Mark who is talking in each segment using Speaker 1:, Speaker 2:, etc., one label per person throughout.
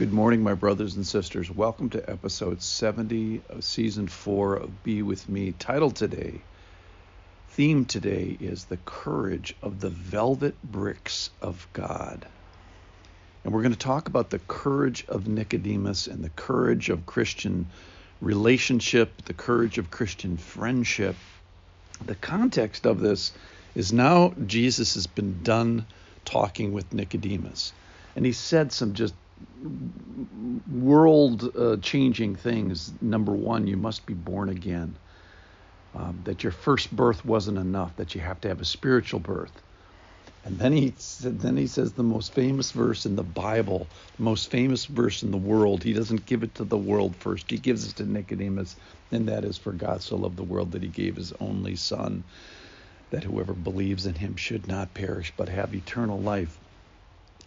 Speaker 1: Good morning, my brothers and sisters. Welcome to episode 70 of season 4 of Be With Me. Title today, theme today is the courage of the velvet bricks of God. And we're going to talk about the courage of Nicodemus and the courage of Christian relationship, the courage of Christian friendship. The context of this is now Jesus has been done talking with Nicodemus. And he said some just world uh, changing things. Number one, you must be born again. Um, that your first birth wasn't enough, that you have to have a spiritual birth. And then he then he says the most famous verse in the Bible, the most famous verse in the world. He doesn't give it to the world first. He gives it to Nicodemus, and that is for God so loved the world that he gave his only son, that whoever believes in him should not perish but have eternal life.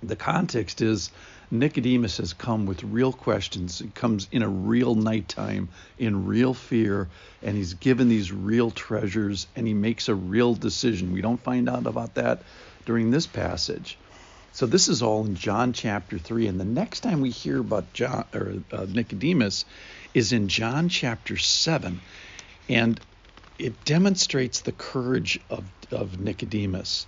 Speaker 1: The context is Nicodemus has come with real questions. He comes in a real nighttime, in real fear, and he's given these real treasures, and he makes a real decision. We don't find out about that during this passage. So this is all in John chapter three, and the next time we hear about John or uh, Nicodemus is in John chapter seven, and it demonstrates the courage of of Nicodemus.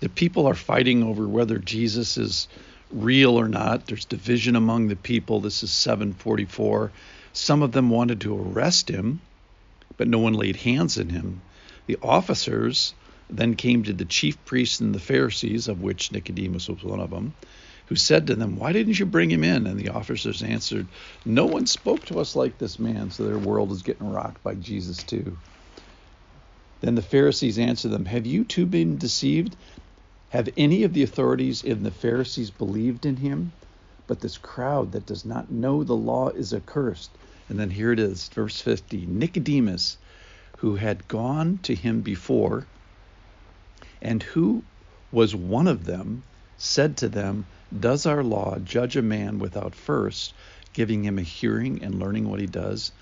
Speaker 1: The people are fighting over whether Jesus is real or not. There's division among the people. This is 744. Some of them wanted to arrest him, but no one laid hands on him. The officers then came to the chief priests and the Pharisees, of which Nicodemus was one of them, who said to them, Why didn't you bring him in? And the officers answered, No one spoke to us like this man. So their world is getting rocked by Jesus too. Then the Pharisees answered them, Have you too been deceived? Have any of the authorities in the Pharisees believed in him? But this crowd that does not know the law is accursed. And then here it is, verse 50 Nicodemus, who had gone to him before, and who was one of them, said to them, Does our law judge a man without first giving him a hearing and learning what he does?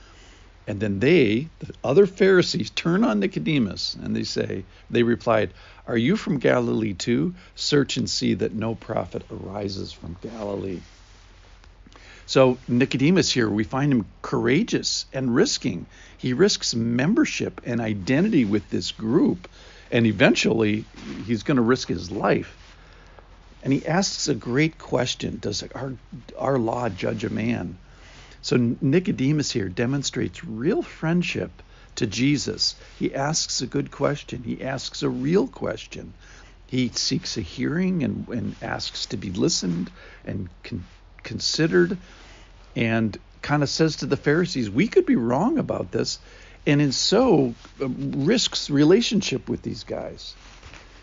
Speaker 1: And then they, the other Pharisees, turn on Nicodemus and they say, They replied, Are you from Galilee too? Search and see that no prophet arises from Galilee. So Nicodemus here, we find him courageous and risking. He risks membership and identity with this group, and eventually he's going to risk his life. And he asks a great question Does our, our law judge a man? So Nicodemus here demonstrates real friendship to Jesus. He asks a good question. He asks a real question. He seeks a hearing and, and asks to be listened and con- considered and kind of says to the Pharisees, we could be wrong about this. And in so uh, risks relationship with these guys.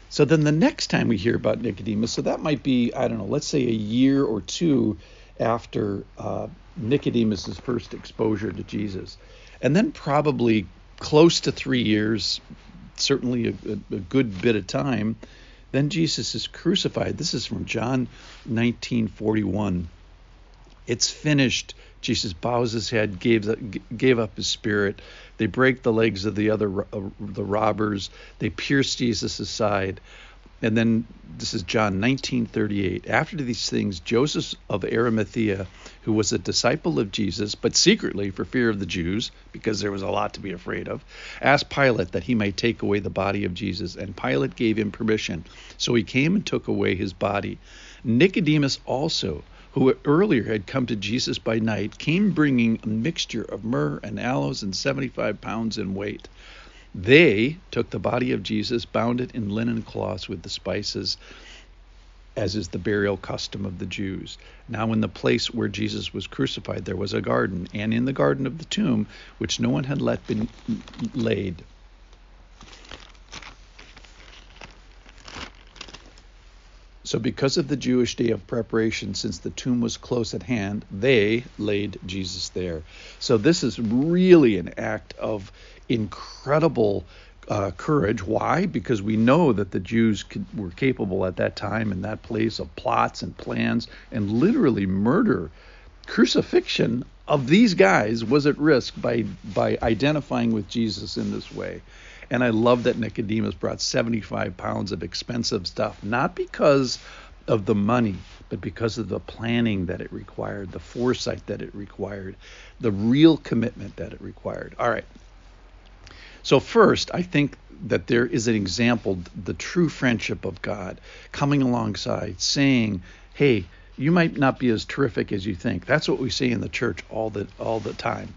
Speaker 1: So then the next time we hear about Nicodemus, so that might be, I don't know, let's say a year or two after uh, Nicodemus's first exposure to Jesus. And then probably close to three years, certainly a, a, a good bit of time, then Jesus is crucified. This is from John 19:41. It's finished. Jesus bows his head, gave gave up his spirit. They break the legs of the other uh, the robbers. They pierce Jesus' side. And then this is John 19:38. After these things, Joseph of Arimathea, who was a disciple of Jesus, but secretly for fear of the Jews, because there was a lot to be afraid of, asked Pilate that he might take away the body of Jesus, and Pilate gave him permission. So he came and took away his body. Nicodemus also, who earlier had come to Jesus by night, came bringing a mixture of myrrh and aloes and 75 pounds in weight. They took the body of Jesus, bound it in linen cloths with the spices, as is the burial custom of the Jews. Now, in the place where Jesus was crucified, there was a garden, and in the garden of the tomb, which no one had let been laid. So, because of the Jewish day of preparation, since the tomb was close at hand, they laid Jesus there. So, this is really an act of incredible uh, courage. Why? Because we know that the Jews could, were capable at that time in that place of plots and plans and literally murder. Crucifixion of these guys was at risk by by identifying with Jesus in this way. And I love that Nicodemus brought 75 pounds of expensive stuff, not because of the money, but because of the planning that it required, the foresight that it required, the real commitment that it required. All right. So, first, I think that there is an example, the true friendship of God coming alongside, saying, hey, you might not be as terrific as you think. That's what we see in the church all the all the time.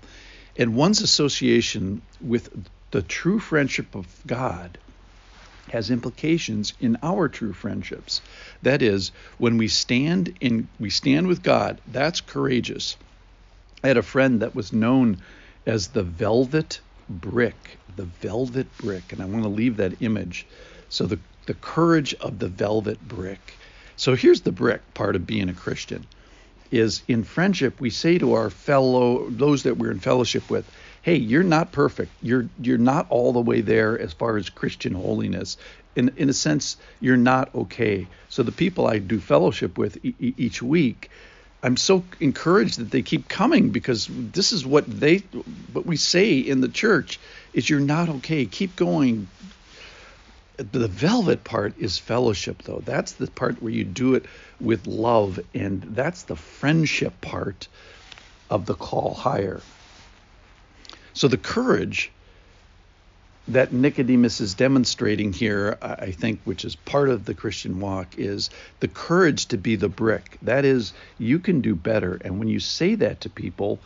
Speaker 1: And one's association with the true friendship of God has implications in our true friendships. That is, when we stand in we stand with God, that's courageous. I had a friend that was known as the velvet brick, the velvet brick, and I want to leave that image. So the the courage of the velvet brick. So here's the brick part of being a Christian is in friendship we say to our fellow those that we're in fellowship with hey you're not perfect. You're you're not all the way there as far as christian holiness. In in a sense you're not okay. So the people i do fellowship with e- each week i'm so encouraged that they keep coming because this is what they what we say in the church is you're not okay. Keep going the velvet part is fellowship, though. That's the part where you do it with love, and that's the friendship part of the call higher. So the courage that Nicodemus is demonstrating here, I think, which is part of the Christian walk, is the courage to be the brick. That is, you can do better. And when you say that to people,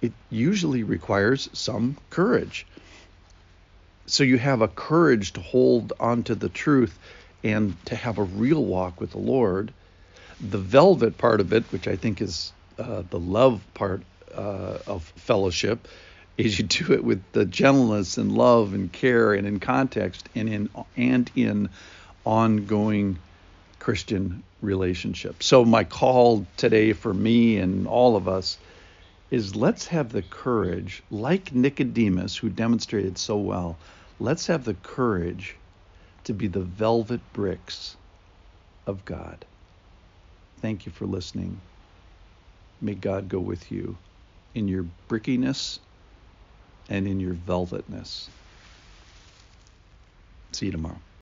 Speaker 1: it usually requires some courage so you have a courage to hold onto the truth and to have a real walk with the Lord. The velvet part of it, which I think is uh, the love part uh, of fellowship, is you do it with the gentleness and love and care and in context and in and in ongoing Christian relationship. So my call today for me and all of us is let's have the courage, like Nicodemus, who demonstrated so well, let's have the courage to be the velvet bricks of God. Thank you for listening. May God go with you in your brickiness and in your velvetness. See you tomorrow.